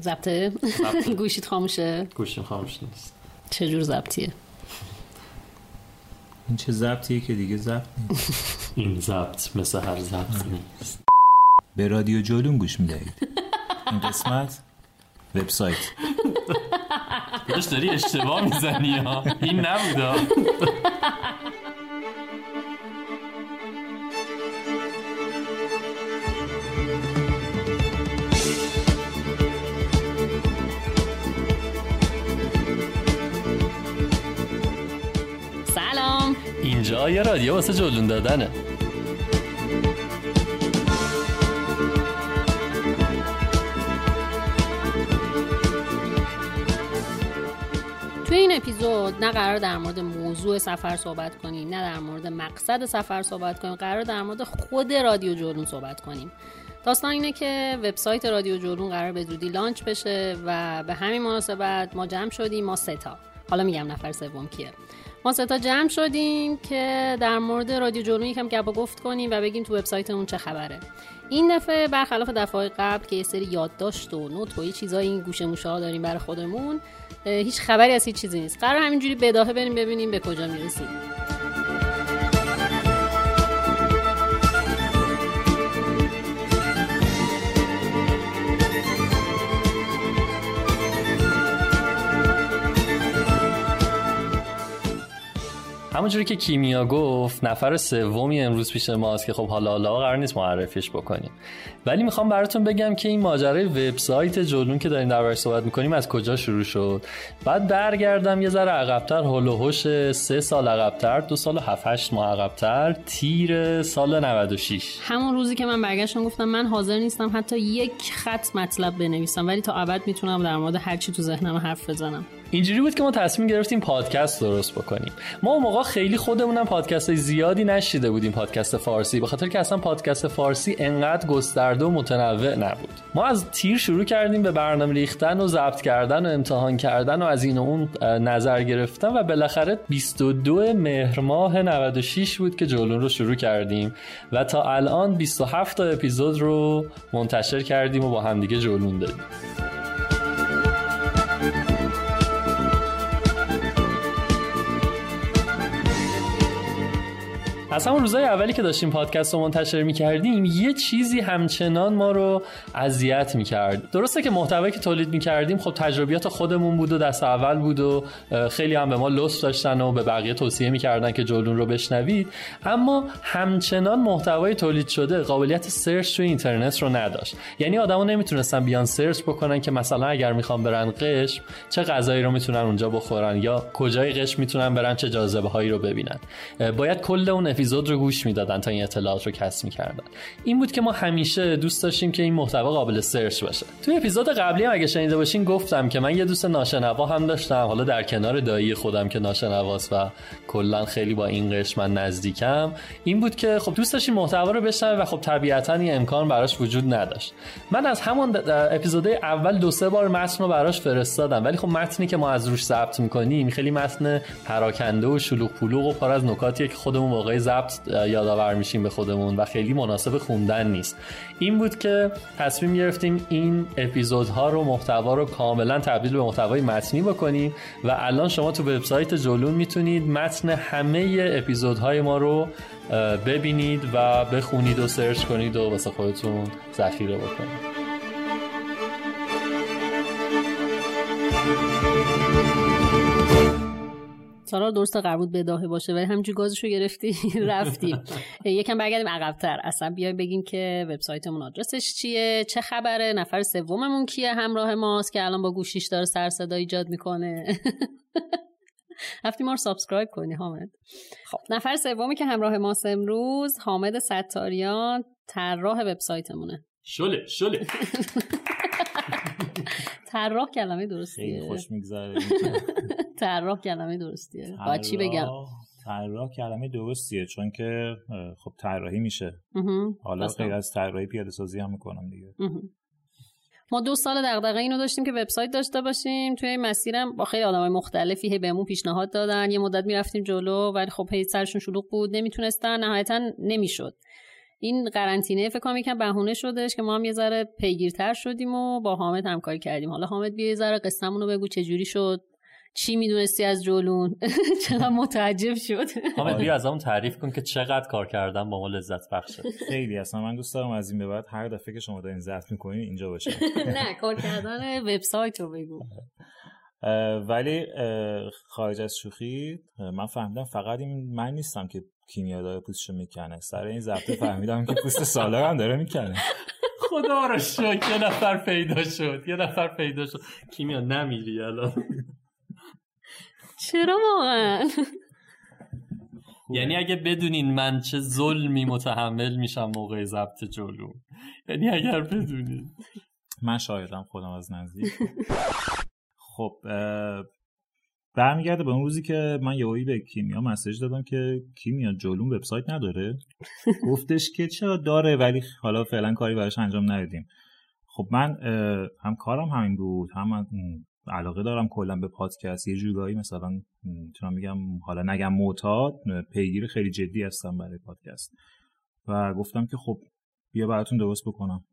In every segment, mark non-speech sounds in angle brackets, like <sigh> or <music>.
ضبطه <laughs> گوشیت خاموشه. گوشیم خاموش نیست. چجور ضبطیه این چه ضبطیه که دیگه ضبط نیست. <laughs> این ضبط مثل هر ضبط نیست. به رادیو جولون گوش می‌دهید. این قسمت وبسایت. <laughs> داشت داری اشتباه می‌زنی ها. این نبودا یه رادیو واسه جلون دادنه توی این اپیزود نه قرار در مورد موضوع سفر صحبت کنیم نه در مورد مقصد سفر صحبت کنیم قرار در مورد خود رادیو جولون صحبت کنیم. داستان اینه که وبسایت رادیو جولون قرار به زودی لانچ بشه و به همین مناسبت ما جمع شدیم ما ستا حالا میگم نفر سوم کیه. ما ستا جمع شدیم که در مورد رادیو جولون یکم گپا گفت کنیم و بگیم تو وبسایتمون چه خبره. این دفعه برخلاف دفعه قبل که یه سری یادداشت و نوت و یه چیزای این گوشه موشه داریم برای خودمون هیچ خبری از هیچ چیزی نیست. قرار همینجوری بداهه بریم ببینیم به کجا می‌رسیم. همونجوری که کیمیا گفت نفر سومی امروز پیش ماست که خب حالا حالا قرار نیست معرفیش بکنیم. ولی می‌خوام براتون بگم که این ماجرای وبسایت جلون که داریم دربارش صحبت می‌کنیم از کجا شروع شد؟ بعد برگردم یه ذره عقبتر هول و هوش سه سال عقبتر دو سال و هفت هشت ماه عقبتر تیر سال 96 همون روزی که من برگشتم گفتم من حاضر نیستم حتی یک خط مطلب بنویسم ولی تا ابد می‌تونم در مورد هر چی تو ذهنم حرف بزنم. اینجوری بود که ما تصمیم گرفتیم پادکست درست بکنیم. ما اون خیلی خودمونم پادکست زیادی نشیده بودیم پادکست فارسی به خاطر که اصلا پادکست فارسی انقدر گسترده و متنوع نبود. ما از تیر شروع کردیم به برنامه ریختن و ضبط کردن و امتحان کردن و از این و اون نظر گرفتن و بالاخره 22 مهر ماه 96 بود که جولون رو شروع کردیم و تا الان 27 تا اپیزود رو منتشر کردیم و با همدیگه جولون دادیم. از همون روزای اولی که داشتیم پادکست رو منتشر می‌کردیم یه چیزی همچنان ما رو اذیت می‌کرد. درسته که محتوایی که تولید می‌کردیم خب تجربیات خودمون بود و دست اول بود و خیلی هم به ما لطف داشتن و به بقیه توصیه می‌کردن که جلون رو بشنوید. اما همچنان محتوای تولید شده قابلیت سرچ تو اینترنت رو نداشت. یعنی آدما نمی‌تونستن بیان سرچ بکنن که مثلا اگر می‌خوان برن قشم چه غذایی رو می‌تونن اونجا بخورن یا کجای قشم می‌تونن برن چه جاذبه هایی رو ببینن. باید کل اون اپیزود رو گوش می‌دادن تا این اطلاعات رو کسب می‌کردن. این بود که ما همیشه دوست داشتیم که این محتوا قابل سرچ باشه. توی اپیزود قبلی هم اگه شنیده باشین گفتم که من یه دوست ناشنوا هم داشتم. حالا در کنار دایی خودم که ناشنواست و کلا خیلی با این قشر من نزدیکم. این بود که خب دوست داشتیم محتوا رو بشنوه و خب طبیعتا این امکان براش وجود نداشت. من از همون اپیزود اول دو سه بار متن رو براش فرستادم. ولی خب متنی که ما از روش ضبط می‌کنیم خیلی متن پراکنده و شلوغ پلوغ و پر از نکاتیه که خودمون موقع ضبط یادآور میشیم به خودمون و خیلی مناسب خوندن نیست. این بود که تصمیم گرفتیم این اپیزودها رو محتوا رو کاملا تبدیل به محتوای متنی بکنیم و الان شما تو وبسایت جولون می‌تونید متن همه اپیزودهای ما رو ببینید و بخونید و سرچ کنید و واسه خودتون ذخیره بکنید. سارا درست قرار بود بداهه باشه ولی همینجوری گازشو گرفتی <laughs> رفتیم یکم برگردیم عقبتر. اصلا بیای بگیم که وبسایتمون آدرسش چیه چه خبره نفر سوممون کیه همراه ماست که الان با گوشیش داره سر صدا ایجاد می‌کنه. رفتی <laughs> ما رو subscribe کنی حامد. خب. نفر سومی که همراه ماست امروز حامد ستاریان طراح وبسایتمونه. شله شله. <laughs> طراح کلمه درستیه. خیلی خوش میگذره. طراح کلمه درستیه. با چی بگم؟ طراح کلمه درستیه چون که خب طراحی میشه. حالا غیر از طراحی پیاده سازی هم می‌کنم دیگه. ما دو سال دغدغه اینو داشتیم که وبسایت داشته باشیم. توی این مسیرم با خیلی آدمای مختلفی هی بهمون پیشنهاد دادن. یه مدت می‌رفتیم جلو ولی خب هی سرشون شلوغ بود نمی‌تونستن. نهایتا نمی‌شد. این قرنطینه فکر کنم یکم بهونه شدش که ما هم یه ذره پیگیرتر شدیم و با حامد همکاری کردیم. حالا حامد بیا یه ذره قصه‌مون رو بگو چه جوری شد. چی می‌دونستی از جولون؟ <laughs> چقدر متعجب شد. حامد بیا از اون تعریف کن که چقدر کار کردم با ما لذت بخشه. خیلی اصلا من دوست دارم از این به بعد هر دفعه که شما دارین ضبط می‌کنین اینجا باشه <laughs> نه کار کردن وبسایت رو بگو. ولی خارج از شوخی من فهمیدم فقط این من نیستم که کیمیا داره پوستشو می‌کنه. سر این ضبط فهمیدم که پوست سالار هم داره می‌کنه. خدا رو شکر یه نفر پیدا شد یه نفر پیدا شد. کیمیا نمیری الان. چرا واقعا؟ <laughs> یعنی اگه بدونین من چه ظلمی متحمل میشم موقع ضبط جلو. یعنی اگر بدونین. من شاهدم خودم از نزدیک. خب برمیگرده به اون روزی که من یهویی به کیمیا مسیج دادم که کیمیا جلوم وبسایت نداره. <laughs> گفتش که چرا داره ولی حالا فعلا کاری براش انجام ندادیم. خب من هم کارم همین بود هم علاقه دارم کلا به پادکست. یه جورایی مثلا می‌تونم میگم حالا نگم معتاد پیگیر خیلی جدی هستم برای پادکست. و گفتم که خب بیا براتون درست بکنم.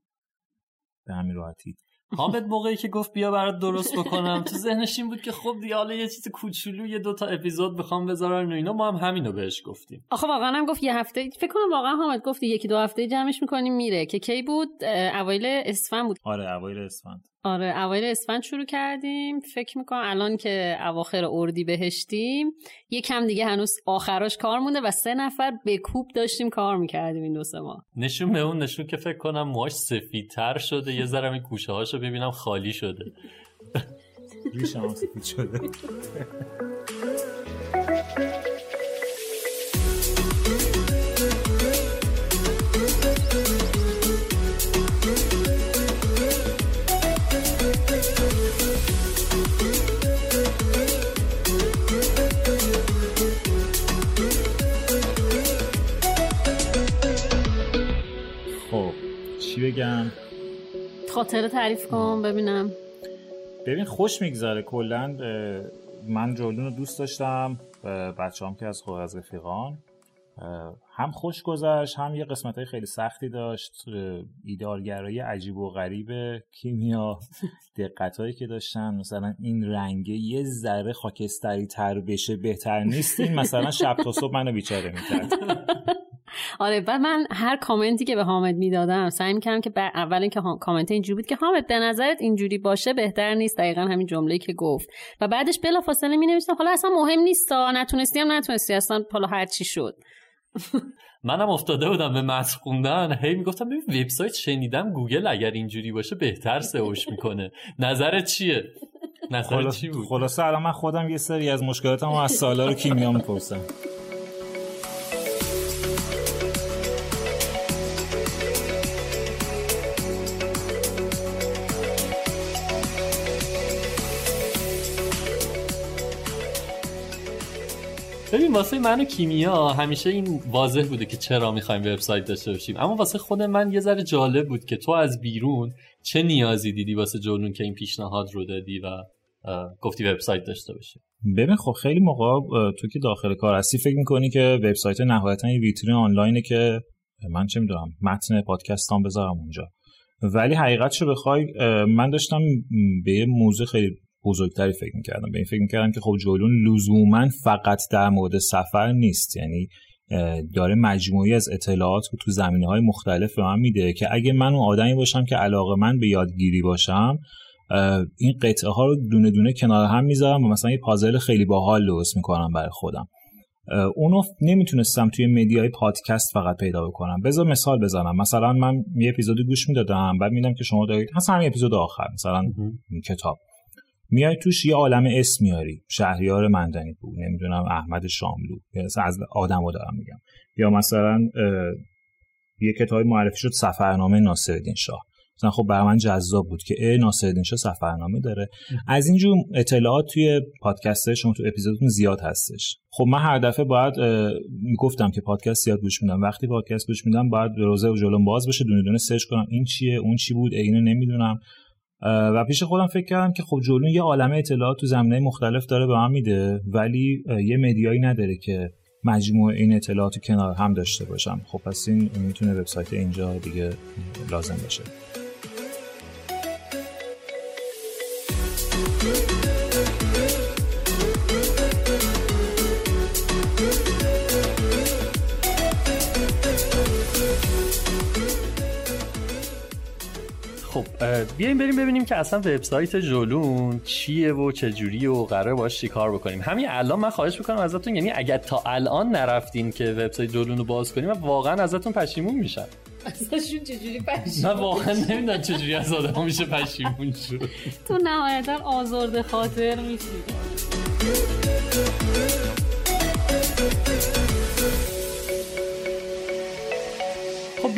به همین راحتی. حامد موقعی که گفت بیا برات درست بکنم تو ذهنش این بود که خب دیگه حالا یه چیز کوچولو یه دوتا اپیزود بخوام بذارن و اینا ما هم همینو بهش گفتیم. آخه واقعا هم گفت یه هفته فکر کنم واقعا حامد گفت یکی دو هفته جمعش می‌کنیم میره. که کی بود؟ اوایل اسفند بود. آره اوایل اسفند. آره اوایل اسفند شروع کردیم. فکر می‌کنم الان که اواخر اردی بهشتیم یه کم دیگه هنوز آخراش کار مونده و سه نفر به کوب داشتیم کار می‌کردیم این دو سه ماه. نشون به اون نشون که فکر کنم موهاش سفیدتر شده. یه ذره این گوشه هاشو ببینم خالی شده. <laughs> ریشم سفید شده. <laughs> بگم؟ خاطره تعریف کن ببینم. ببین خوش میگذره. کلا من جولون رو دوست داشتم بچه هم که از خود از رفیقان هم خوش گذشت هم یه قسمت های خیلی سختی داشت. ایدارگرایی عجیب و غریب کیمیا <laughs> دقت هایی که داشتن. مثلا این رنگه یه ذره خاکستری تر بشه بهتر نیست. این مثلا شب تا صبح منو بیچاره می‌کرد. <laughs> آره و من هر کامنتی که به حامد می‌دادم سعی می‌کردم که اول اینکه کامنت اینجوری بود که حامد به نظرت اینجوری باشه بهتر نیست؟ دقیقا همین جمله که گفت. و بعدش بلا فاصله می نوشتم حالا اصلا مهم نیست نتونستی هم نتونستی اصلا حالا هر چی شد. <laughs> منم افتاده بودم به متن خوندن. هی می‌گفتم ببین وبسایت شنیدم گوگل اگر اینجوری باشه بهتر سئوش می‌کنه. نظرت چیه؟ نظرت چی بود؟ خلاصه الان من خودم یه سری از مشکلاتم از سالا رو کیمیا می‌پرسم ببین واسه من و کیمیا همیشه این واضح بوده که چرا می‌خوایم وبسایت داشته باشیم. اما واسه خود من یه ذره جالب بود که تو از بیرون چه نیازی دیدی واسه جلون که این پیشنهاد رو دادی و گفتی وبسایت داشته باشی؟ ببین خب خیلی موقع تو که داخل کار هستی فکر می‌کنی که وبسایت نهایتا یه ویترین آنلاینه که من چه می‌دونم متن پادکستام بذارم اونجا. ولی حقیقتشو بخوای من داشتم به موضوع خیلی بزرگتری فکر می‌کردم. به این فکر می‌کردم که خب جلون لزوما فقط در مورد سفر نیست. یعنی داره مجموعی از اطلاعات رو تو زمینه های مختلف به من میده که اگه من اون آدمی باشم که علاقه من به یادگیری باشم این قطعه ها رو دونه دونه کنار هم می‌ذارم و مثلا یه پازل خیلی باحال درست می‌کنم برای خودم. اونو نمی‌تونستم توی مدیای پادکست فقط پیدا بکنم. بذار مثال بزنم. مثلا من یه اپیزودی گوش می‌دادم بعد میدم که شما دارید مثلا همین اپیزود آخر مثلا کتاب. میای توش یه عالم اسم میاری. شهریار مندنی بود. نمی‌دونم احمد شاملو. از آدم رو دارم میگم. یا مثلا یه کتاب معرفی شد سفرنامه ناصرالدین شاه. مثلا خب برای من جذاب بود که ای ناصرالدین شاه سفرنامه داره. از اینجور اطلاعات توی پادکست شما تو اپیزودتون زیاد هستش. خب من هر دفعه باید می‌گفتم که پادکست زیاد گوش میدم. وقتی پادکست گوش میدم باید روزه و جلوم باز بشه دونه دونه سرچ کنم. این چیه؟ اون چی بود؟ اینو نمی‌دونم. و پیش خودم فکر کردم که خب جلون یه عالمه اطلاعات تو زمینه مختلف داره به من میده ولی یه مدیایی نداره که مجموع این اطلاعات کنار هم داشته باشم. خب پس این می‌تونه وبسایت اینجا دیگه لازم باشه. بیایم بریم ببینیم که اصلا وبسایت جلون چیه و چجوریه و قرار باش چیکار بکنیم. همین الان من خواهش می‌کنم ازتون یعنی اگر تا الان نرفتین که وبسایت جلون رو باز کنیم و واقعا ازتون پشیمون میشم. ازشون چجوری پشیمون؟ من واقعا نمی‌دونم چجوری از آدم میشه پشیمون شد. تو نهایتا آزرده خاطر میشی.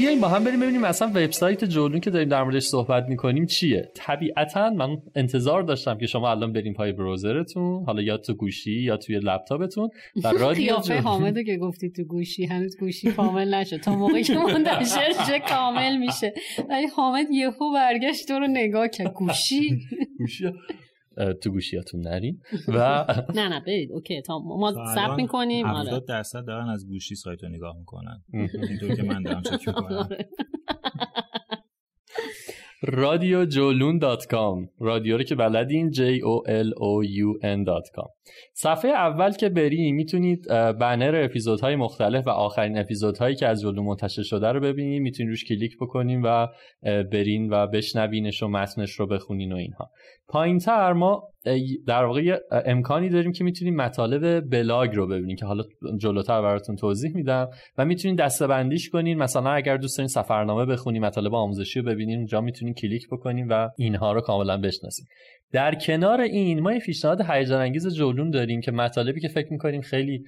بیایم با هم بریم ببینیم اصلا وبسایت جولون که داریم در موردش صحبت می‌کنیم چیه. طبیعتا من انتظار داشتم که شما الان بریم پای بروزرتون حالا یا تو گوشی یا توی لپتاپتون و <laughs> رادیو حامده که گفتی تو گوشی هنوز گوشی کامل نشد. تا موقعی که منتشر <laughs> شه کامل میشه. ولی حامد یهو برگشت تو رو نگاه کرد. گوشی؟ گوشی؟ تو گوشیاتون نرین. <laughs> و نه نه برید اوکی تا ما ثبت می‌کنیم 70 درصد دارن از گوشی سایت رو نگاه می‌کنن. اینطور که من دارم چک <laughs> می‌کنم. رادیو جولون dot com. رادیو رو که بلدین J O L O U N dot com صفحه اول که بریم می‌تونید بنر اپیزودهای مختلف و آخرین اپیزودهایی که از جولون منتشر شده رو ببینید. می‌تونید روش کلیک بکنیم و برین و بشنوینش و متنش رو بخونین و اینها. پایین تر ما در واقع امکانی داریم که می‌تونیم مطالب بلاگ رو ببینیم که حالا جلوتر براتون توضیح میدم و می‌تونید دستبندیش کنین. مثلا اگر دوست دارین سفرنامه بخونیم مطالب آموزشی رو ببینیم اونجا می‌تونین کلیک بکنیم و اینها رو کاملا بشناسیم در کنار این ما یه پیشنهاد هیجان انگیز جولون داریم که مطالبی که فکر می‌کنیم خیلی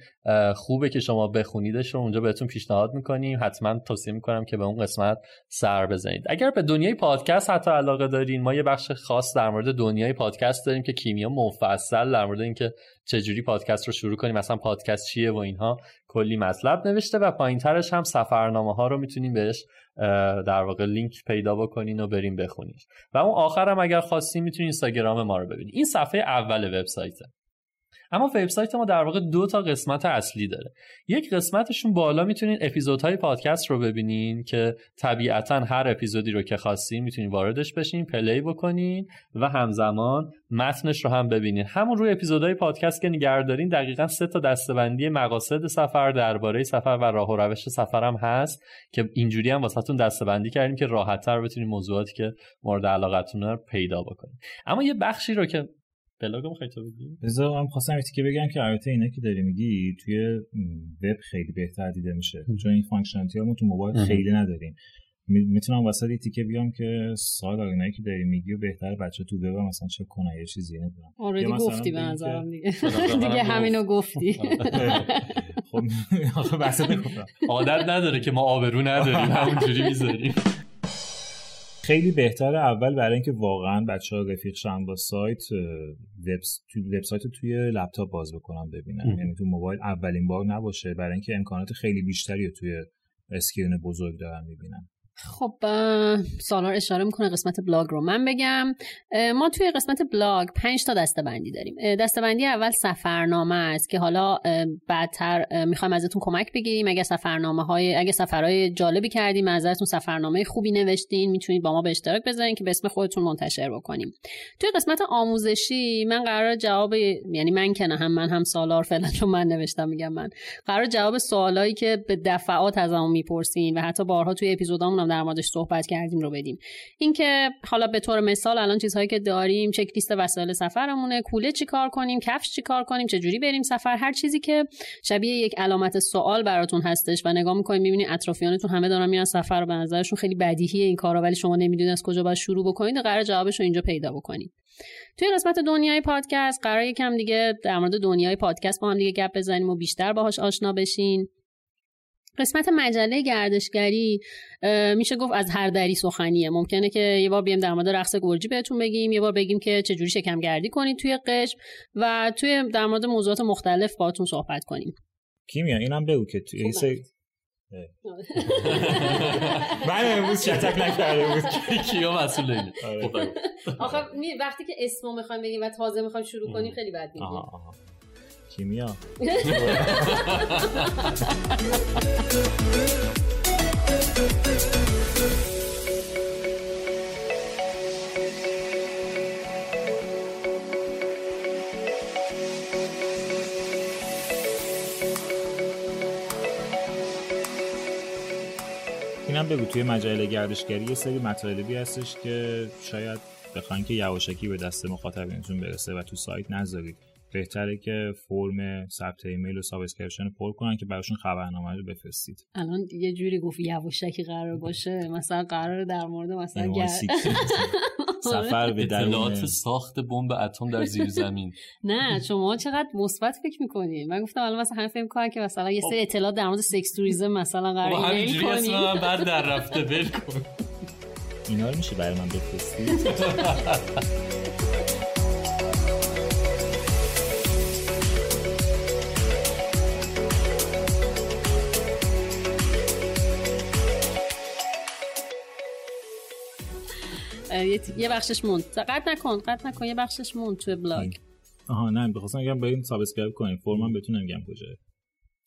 خوبه که شما بخونیدش رو اونجا بهتون پیشنهاد می‌کنیم. حتما توصیه می‌کنم که به اون قسمت سر بزنید. اگر به دنیای پادکست حتی علاقه دارین ما یه بخش خاص در مورد دنیای پادکست داریم که کیمیا مفصل در مورد اینکه چجوری پادکست رو شروع کنیم؟ مثلا پادکست چیه و اینها؟ کلی مطلب نوشته و پایینترش هم سفرنامه ها رو می‌تونیم بهش در واقع لینک پیدا بکنین و بریم بخونید و اون آخرم اگر خواستین می‌تونین اینستاگرام ما رو ببینید این صفحه اول وبسایته. اما وبسایت ما در واقع دو تا قسمت اصلی داره. یک قسمتشون بالا می‌تونین اپیزودهای پادکست رو ببینین که طبیعتا هر اپیزودی رو که خواستین می‌تونین واردش بشین play بکنین و همزمان متنش رو هم ببینین. همون روی اپیزودهای پادکست که نگهدارین دقیقا سه تا دستبندی مقاصد سفر درباره سفر و راه و روش سفر هم هست که اینجوری هم واسهتون دستبندی کردیم که راحتتر بتونین موضوعاتی که مورد علاقتون رو پیدا بکنین. اما یه بخشی رو که بلاگ می‌خوای تو بگی؟ بذار من خواستم که بگم که البته اینا که داری میگی توی وب خیلی بهتر دیده میشه. چون این functionality ها ما تو موبایل خیلی نداریم. می‌تونم وسط یه تیکه بیام که سال اینایی که داری میگی و بهتر بچه تو وب مثلا چک کنه یه چیزی نمی‌دونم. آردی گفتی به نظرم دیگه. <laughs> دیگه همینو گفتی. <laughs> خب آخه بحث <laughs> عادت نداره که ما آبرو نداریم همونجوری می‌ذاریم. خیلی بهتره اول برای اینکه واقعا بچه ها رفیق شن با سایت وبسایت رو توی لپتاپ باز بکنن ببینن. یعنی تو موبایل اولین بار نباشه. برای اینکه امکانات خیلی بیشتری رو توی screen بزرگ دارن می‌بینن. خب سالار اشاره می‌کنه قسمت بلاگ رو من بگم. ما توی قسمت بلاگ پنج تا دستبندی داریم. دستبندی اول سفرنامه است که حالا بعدتر می‌خوایم ازتون کمک بگیریم. اگه سفرنامه های اگه سفرهای جالبی کردیم ازتون سفرنامه خوبی نوشتین می‌تونید با ما به اشتراک بذارین که به اسم خودتون منتشر بکنیم. توی قسمت آموزشی من قرار جواب یعنی من که هم من هم سالار فعلا چون من نوشتم میگم من. قرار جواب سوالایی که به دفعات ازمون می‌پرسین و حتی بارها توی اپیزودامون در موردش صحبت کردیم رو بدیم. اینکه حالا به طور مثال الان چیزهایی که داریم چک لیست وسایل سفرمونه کوله چیکار کنیم کفش چیکار کنیم چه جوری بریم سفر هر چیزی که شبیه یک علامت سوال براتون هستش و نگاه می‌کنیم می‌بینید اطرافیانتون همه دارن میرن سفر و به نظرشون خیلی بدیهیه این کارا ولی شما نمی‌دونید از کجا باید شروع بکنید قرار جوابش رو اینجا پیدا بکنید. توی قسمت دنیای پادکست قرار یکم دیگه در مورد دنیای پادکست با هم دیگه گپ بزنیم و بیشتر باهاش آشنا بشین. قسمت مجله گردشگری میشه گفت از هر دری سخنیه. ممکنه که یه بار بیم در مورد رقص گرجی بهتون بگیم یه بار بگیم که چجوری شکم گردی کنید توی قشم و توی در مورد موضوعات مختلف باهاتون صحبت کنیم. کیمیا اینم بگو که توی من امروز شتک نکرده بود. کیا مسئول اینه. آخه وقتی که اسمو می‌خوایم بگیم و تازه می‌خوایم شروع کنیم خیلی بد میگیم کیمیا. اینم بگو توی مجله گردشگری یه سری مطالبی هستش که شاید بخواین که یواشکی به دست مخاطبینتون برسه و تو سایت نذارید. بهتره که فرم ثبت ایمیل و subscription پر کنن که براشون خبرنامه رو بفرستید. الان یه جوری گفت یواشکی قرار باشه مثلا قرار در مورد مثلا گر... <laughs> سفر به اطلاعات ساخت بمب اتم در زیر زمین. <laughs> نه شما چقدر مثبت فکر می‌کنید من گفتم الان مثلا همین فکر کنم که مثلا یه سری اطلاعات در مورد سکس توریسم مثلا قرار ایمیل کنیم بعد در رفته کن. اینا رو میشه برای من بفرستید؟ <laughs> یه بخشش موند. قطع نکن قطع نکن یه بخشش موند توی بلاگ. آها نه بخواستم بگم بریم subscribe کنیم. فرمم بهتون نمیگم کجاست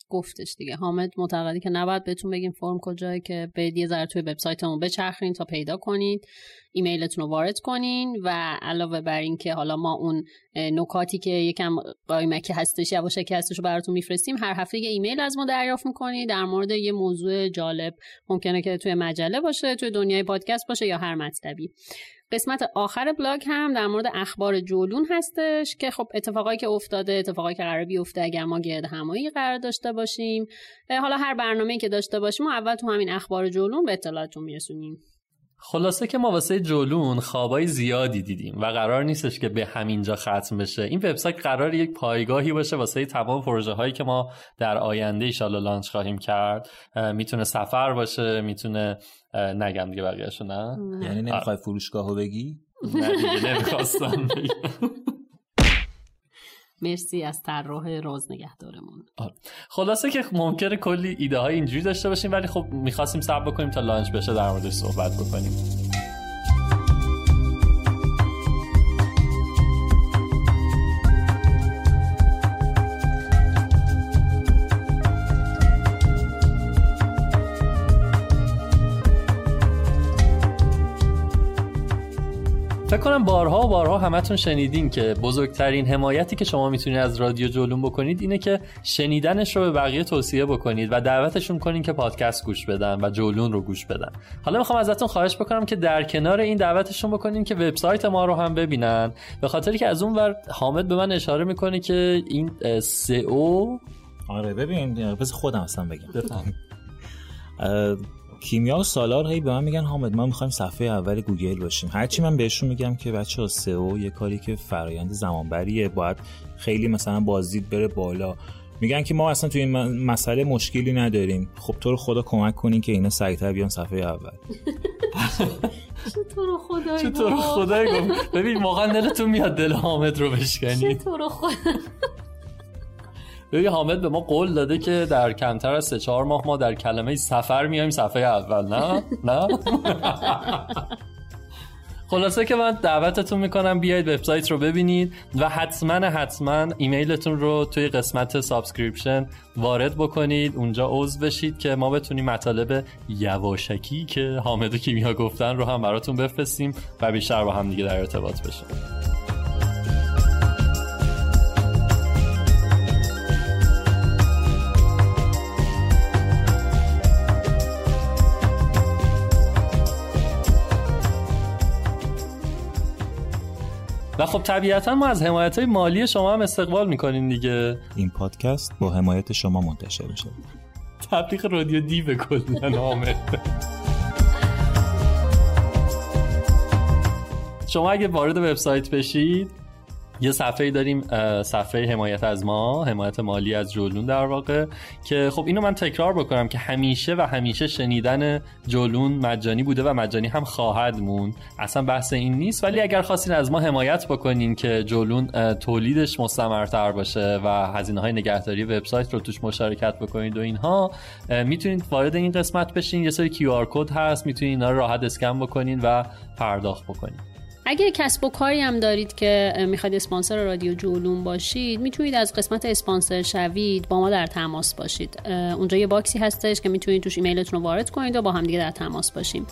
گفتش دیگه. حامد معتقدی که نباید بهتون بگیم فرم کجایی که برید یه ذره توی وبسایتمون بچرخین تا پیدا کنید ایمیلتون رو وارد کنین و علاوه بر این که حالا ما اون نکاتی که یکم قایمکی هستش یواشکی هستش رو براتون میفرستیم هر هفته یه ایمیل از ما دریافت می‌کنید در مورد یه موضوع جالب ممکنه که توی مجله باشه توی دنیای پادکست باشه یا هر مطلبی. قسمت آخر بلاگ هم در مورد اخبار جولون هستش که خب اتفاقایی که افتاده اتفاقایی که قرار بیفته اگر ما گرد همایی قرار داشته باشیم. حالا هر برنامه‌ای که داشته باشیم اول تو همین اخبار جولون به اطلاعتون میرسونیم. خلاصه که ما واسه جولون خوابای زیادی دیدیم و قرار نیستش که به همینجا ختم بشه. این وبسایت قرار یک پایگاهی باشه واسه تمام پروژه هایی که ما در آینده ایشالا لانچ خواهیم کرد. می‌تونه سفر باشه می‌تونه نگم دیگه بقیهشو نه؟ یعنی نمی‌خوای فروشگاهو بگی؟ نه دیگه نمی‌خواستم مرسی از طراح راز نگهدارمون. خلاصه که ممکنه کلی ایده های اینجوری داشته باشیم ولی خب می‌خواستیم صبر بکنیم تا لانچ بشه در موردش صحبت بکنیم. فکر کنم بارها و بارها همتون شنیدین که بزرگترین حمایتی که شما می‌تونید از رادیو جولون بکنید اینه که شنیدنش رو به بقیه توصیه بکنید و دعوتشون کنین که پادکست گوش بدن و جولون رو گوش بدن. حالا می‌خوام ازتون خواهش بکنم که در کنار این دعوتشون بکنین که وبسایت ما رو هم ببینن. به خاطر که از اون ور حامد به من اشاره می‌کنه که این او آره ببین بس خودم اصلا بگم. کیمیا و سالار هی به من میگن حامد ما می‌خوایم صفحه اول گوگل باشیم. هرچی من بهشون میگم که بچه ها او یه کاری که فرایند زمانبریه باید خیلی مثلا بازدید بره بالا. میگن که ما اصلا توی این مسئله مشکلی نداریم. خب تو رو خدا کمک کنین که اینا سریعتر بیان صفحه اول. چطور خدای چطور خدای ببین واقعا دلتون میاد دل حامد رو بشکنی. چطور خدا ببین حامد به ما قول داده که در کمتر از سه چهار ماه ما در کلمه سفر میایم صفحه اول نه؟ نه؟ <laughs> خلاصه که من دعوتتون می‌کنم بیاید وبسایت رو ببینید و حتما حتما ایمیلتون رو توی قسمت subscription وارد بکنید. اونجا عضو بشید که ما بتونیم مطالب یواشکی که حامد و کیمیا گفتن رو هم براتون بفرستیم و بیشتر با هم دیگه در ارتباط بشیم. و خب طبیعتا ما از حمایت های مالی شما هم استقبال می‌کنیم دیگه. این پادکست با حمایت شما منتشر میشه. تبلیغ رادیو دی به کلا شما اگه وارد وبسایت بشید یه صفحه داریم صفحه حمایت از ما حمایت مالی از جولون در واقع که خب اینو من تکرار بکنم که همیشه و همیشه شنیدن جولون مجانی بوده و مجانی هم خواهد موند. اصلا بحث این نیست ولی اگر خواستین از ما حمایت بکنین که جولون تولیدش مستمرتر باشه و هزینه های نگهداری وبسایت رو توش مشارکت بکنید و اینها می‌تونید وارد این قسمت بشین. یه سری QR code هست می‌تونید اینا رو راحت اسکن بکنین و پرداخت بکنین. اگر کسب و کاری هم دارید که می‌خواید اسپانسر رادیو جولون باشید می‌تونید از قسمت اسپانسر شوید با ما در تماس باشید. اونجا یه باکسی هستش که می‌تونید توش ایمیلتون رو وارد کنید و با هم دیگه در تماس باشیم.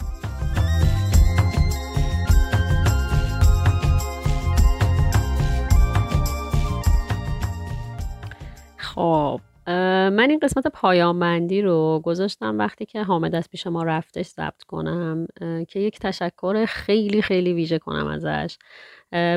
خب من این قسمت پایان بندی رو گذاشتم وقتی که حامد از پیش ما رفتش ضبط کنم که یک تشکر خیلی خیلی ویژه کنم ازش.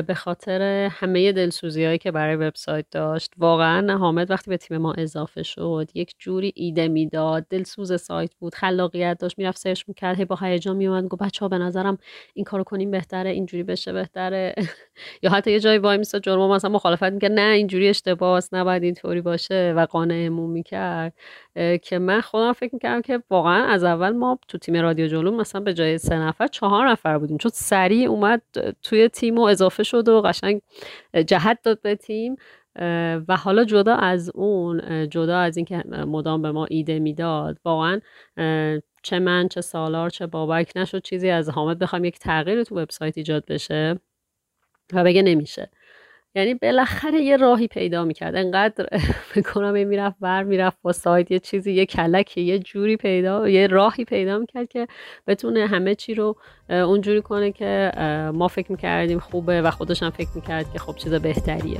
به خاطر همه دلسوزی هایی که برای وبسایت داشت. واقعا حامد وقتی به تیم ما اضافه شد یک جوری ایده می‌داد. دلسوز سایت بود خلاقیت داشت می‌رفت سرچ می‌کرد هی با هیجان میومد گفت بچه ها به نظرم این کارو کنیم بهتره اینجوری بشه بهتره. <laughs> یا حتی یه جایی وای میسا جرم مثلا مخالفت می‌کرد نه اینجوری اشتباهه نباید اینطوری باشه و قانعمون می‌کرد. که من خودم فکر می‌کردم که واقعا از اول ما تو تیم رادیو جلوم مثلا به جای سه نفر چهار نفر بودیم. چون سریع اومد توی تیم و اضافه شد و قشنگ جهت داد به تیم. و حالا جدا از اون جدا از اینکه مدام به ما ایده می‌داد واقعا چه من چه سالار چه بابک نشد چیزی از حامد بخوام یک تغییر تو وبسایت ایجاد بشه و بگه نمیشه. یعنی بالاخره یه راهی پیدا می‌کرد. انقدر <laughs> بکنم می‌رفت بر می‌رفت با سایت یه چیزی یه کلکی یه جوری پیدا یه راهی پیدا می‌کرد که بتونه همه چی رو اونجوری کنه که ما فکر می‌کردیم خوبه و خودش هم فکر می‌کرد که خب چیز بهتریه.